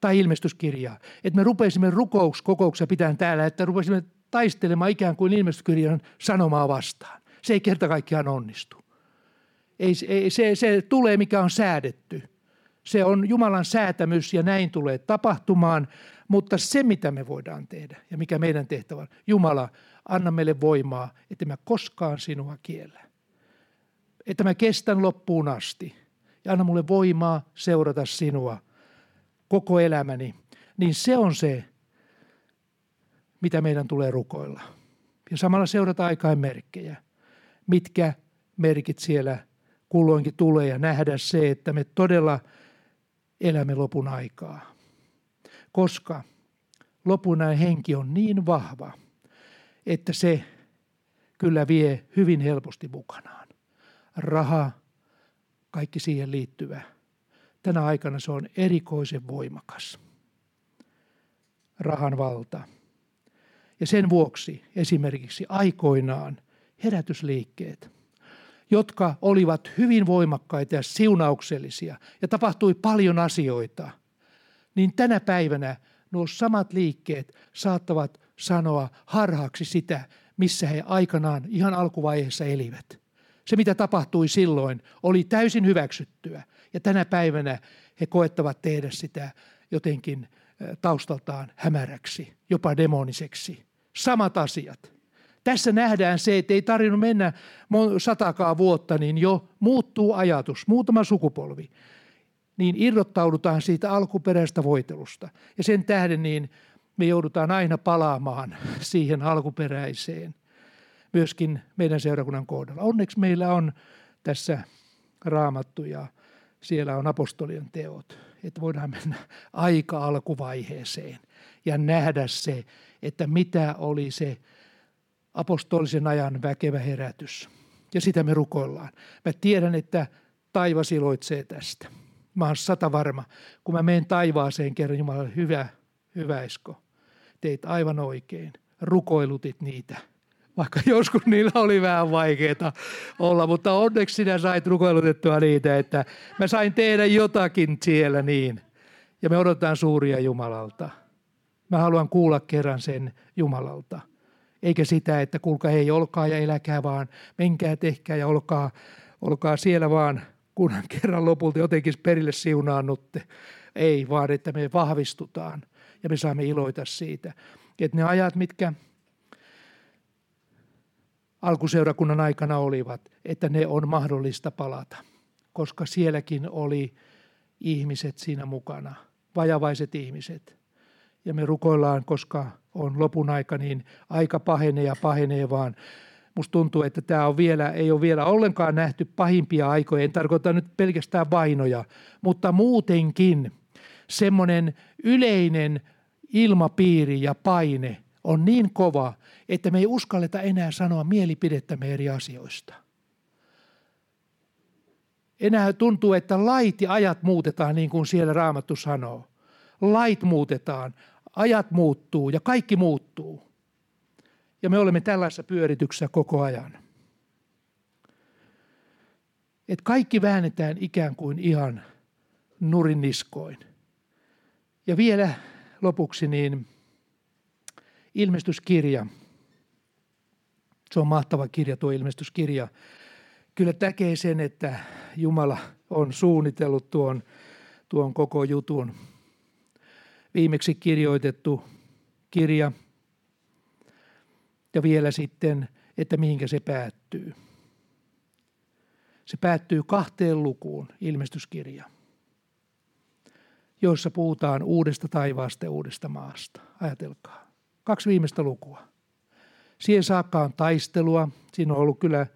[SPEAKER 1] tai ilmestyskirjaa. Että me rupeisimme rukouskokouksia pitämään täällä, että rupeisimme taistelemaan ikään kuin ilmestyskirjan sanomaa vastaan. Se ei kerta kaikkiaan onnistu. Ei, ei, se, se tulee, mikä on säädetty. Se on Jumalan säätämys ja näin tulee tapahtumaan, mutta se mitä me voidaan tehdä ja mikä meidän tehtävä on, Jumala, anna meille voimaa, että mä koskaan sinua kiellä. Että mä kestän loppuun asti ja anna mulle voimaa seurata sinua – koko elämäni, niin se on se, mitä meidän tulee rukoilla. Ja samalla seurata aikaan merkkejä, mitkä merkit siellä kulloinkin tulee ja nähdä se, että me todella elämme lopun aikaa. Koska lopun henki on niin vahva, että se kyllä vie hyvin helposti mukanaan. Raha, kaikki siihen liittyvä – tänä aikana se on erikoisen voimakas. Rahan valta. Ja sen vuoksi esimerkiksi aikoinaan herätysliikkeet, jotka olivat hyvin voimakkaita ja siunauksellisia ja tapahtui paljon asioita, niin tänä päivänä nuo samat liikkeet saattavat sanoa harhaksi sitä, missä he aikanaan ihan alkuvaiheessa elivät. Se, mitä tapahtui silloin, oli täysin hyväksyttyä. Ja tänä päivänä he koettavat tehdä sitä jotenkin taustaltaan hämäräksi, jopa demoniseksi. Samat asiat. Tässä nähdään se, että ei tarvinnut mennä satakaa vuotta, niin jo muuttuu ajatus, muutama sukupolvi. Niin irrottaudutaan siitä alkuperäisestä voitelusta. Ja sen tähden niin me joudutaan aina palaamaan siihen alkuperäiseen myöskin meidän seurakunnan kohdalla. Onneksi meillä on tässä raamattu ja siellä on apostolien teot, että voidaan mennä aika alkuvaiheeseen ja nähdä se, että mitä oli se apostolisen ajan väkevä herätys. Ja sitä me rukoillaan. Mä tiedän, että taivas iloitsee tästä. Mä oon sata varma. Kun mä menen taivaaseen kerran, Jumala, hyvä, hyvä Esko, teit aivan oikein. Rukoilutit niitä – vaikka joskus niillä oli vähän vaikeaa olla, mutta onneksi sinä sait rukoilutettua niitä, että mä sain tehdä jotakin siellä niin. Ja me odotetaan suuria Jumalalta. Mä haluan kuulla kerran sen Jumalalta. Eikä sitä, että kuulkaa hei, olkaa ja eläkää vaan, menkää, tehkää ja olkaa, olkaa siellä vaan, kunhan kerran lopulta jotenkin perille siunaannutte. Ei, vaan että me vahvistutaan ja me saamme iloita siitä. Että ne ajat, mitkä alkuseurakunnan aikana olivat, että ne on mahdollista palata, koska sielläkin oli ihmiset siinä mukana, vajavaiset ihmiset. Ja me rukoillaan, koska on lopun aika, niin aika pahenee ja pahenee vaan. Musta tuntuu, että tämä on vielä, ei ole vielä ollenkaan nähty pahimpia aikoja. En tarkoita nyt pelkästään vainoja, mutta muutenkin semmoinen yleinen ilmapiiri ja paine on niin kova, että me ei uskalleta enää sanoa mielipidettämme eri asioista. Enää tuntuu, että lait ja ajat muutetaan niin kuin siellä Raamattu sanoo. Lait muutetaan, ajat muuttuu ja kaikki muuttuu. Ja me olemme tällaisessa pyörityksessä koko ajan. Et kaikki väännetään ikään kuin ihan nurin niskoin. Ja vielä lopuksi niin ilmestyskirja. Se on mahtava kirja tuo ilmestyskirja. Kyllä näkee sen, että Jumala on suunnitellut tuon, tuon koko jutun. Viimeksi kirjoitettu kirja ja vielä sitten, että mihinkä se päättyy. Se päättyy kahteen lukuun, ilmestyskirja, joissa puhutaan uudesta taivaasta ja uudesta maasta. Ajatelkaa. Kaksi viimeistä lukua. Siihen saakka on taistelua. Siinä on ollut kyllä,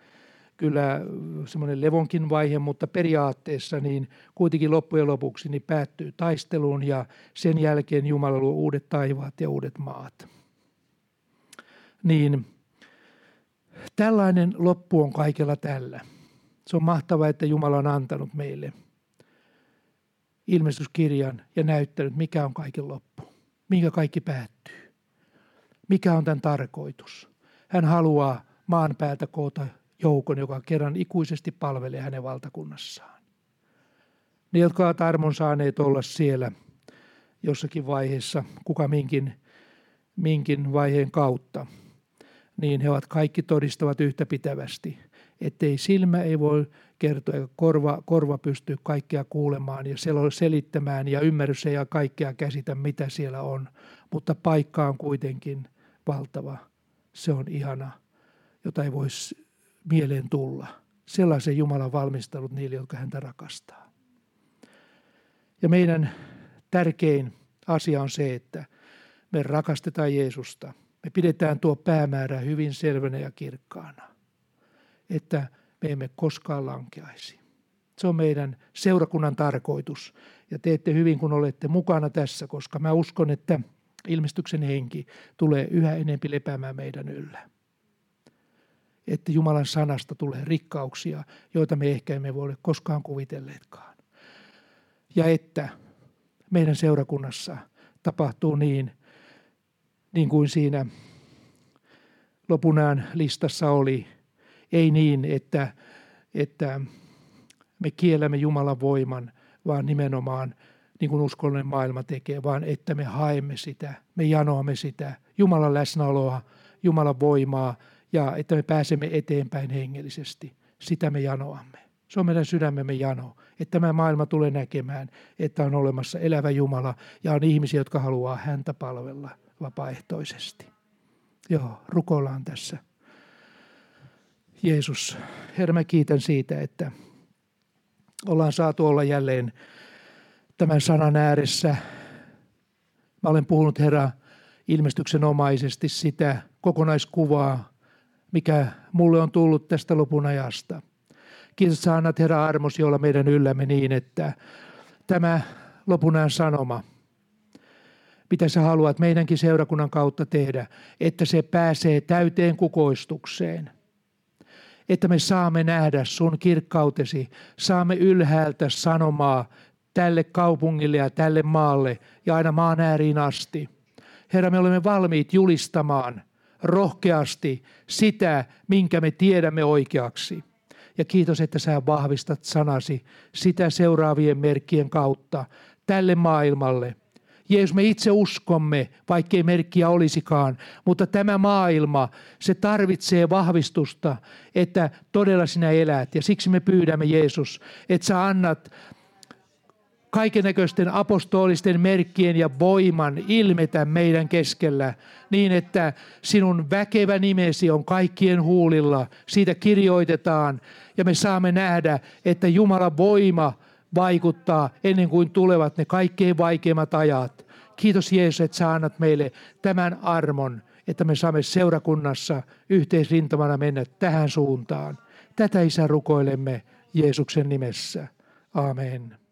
[SPEAKER 1] kyllä semmoinen levonkin vaihe, mutta periaatteessa niin kuitenkin loppujen lopuksi niin päättyy taisteluun ja sen jälkeen Jumala luo uudet taivaat ja uudet maat. Niin tällainen loppu on kaikella tällä. Se on mahtavaa, että Jumala on antanut meille ilmestyskirjan ja näyttänyt, mikä on kaiken loppu, minkä kaikki päättyy. Mikä on tämän tarkoitus? Hän haluaa maan päältä koota joukon, joka kerran ikuisesti palvelee hänen valtakunnassaan. Ne, jotka ovat armon saaneet olla siellä jossakin vaiheessa, kuka minkin, minkin vaiheen kautta, niin he ovat kaikki todistavat yhtä pitävästi, ettei silmä ei voi kertoa eikä korva, korva pystyy kaikkea kuulemaan ja selittämään ja ymmärrys ei kaikkea käsitä, mitä siellä on, mutta paikka on kuitenkin valtava. Se on ihana, jota ei voisi mieleen tulla. Sellaisen Jumalan valmistelut niille, jotka häntä rakastaa. Ja meidän tärkein asia on se, että me rakastetaan Jeesusta. Me pidetään tuo päämäärä hyvin selvänä ja kirkkaana, että me emme koskaan lankeaisi. Se on meidän seurakunnan tarkoitus. Ja teette hyvin, kun olette mukana tässä, koska mä uskon, että – ilmestyksen henki tulee yhä enempi lepäämään meidän yllä. Että Jumalan sanasta tulee rikkauksia, joita me ehkä emme voi koskaan kuvitelleetkaan. Ja että meidän seurakunnassa tapahtuu niin, niin kuin siinä lopunaan listassa oli. Ei niin, että, että me kiellämme Jumalan voiman, vaan nimenomaan niin kuin uskollinen maailma tekee, vaan että me haemme sitä, me janoamme sitä, Jumalan läsnäoloa, Jumalan voimaa ja että me pääsemme eteenpäin hengellisesti. Sitä me janoamme. Se on meidän sydämemme jano, että tämä maailma tulee näkemään, että on olemassa elävä Jumala ja on ihmisiä, jotka haluaa häntä palvella vapaaehtoisesti. Joo, rukoillaan tässä. Jeesus, Herra, mä kiitän siitä, että ollaan saatu olla jälleen tämän sanan ääressä. Mä olen puhunut Herra ilmestyksenomaisesti sitä kokonaiskuvaa, mikä mulle on tullut tästä lopun ajasta. Kiitos sä annat Herra armos, jolla meidän yllämme niin, että tämä lopun ajan sanoma, mitä sä haluat meidänkin seurakunnan kautta tehdä, että se pääsee täyteen kukoistukseen. Että me saamme nähdä sun kirkkautesi, saamme ylhäältä sanomaa tälle kaupungille ja tälle maalle ja aina maan ääriin asti. Herra, me olemme valmiit julistamaan rohkeasti sitä, minkä me tiedämme oikeaksi. Ja kiitos, että sä vahvistat sanasi sitä seuraavien merkkien kautta tälle maailmalle. Jeesus, me itse uskomme, vaikkei merkkiä olisikaan, mutta tämä maailma, se tarvitsee vahvistusta, että todella sinä elät. Ja siksi me pyydämme, Jeesus, että sä annat kaikennäköisten apostolisten merkkien ja voiman ilmetä meidän keskellä niin, että sinun väkevä nimesi on kaikkien huulilla. Siitä kirjoitetaan ja me saamme nähdä, että Jumalan voima vaikuttaa ennen kuin tulevat ne kaikkein vaikeimmat ajat. Kiitos Jeesus, että sä annat meille tämän armon, että me saamme seurakunnassa yhteisrintamana mennä tähän suuntaan. Tätä Isä rukoilemme Jeesuksen nimessä. Amen.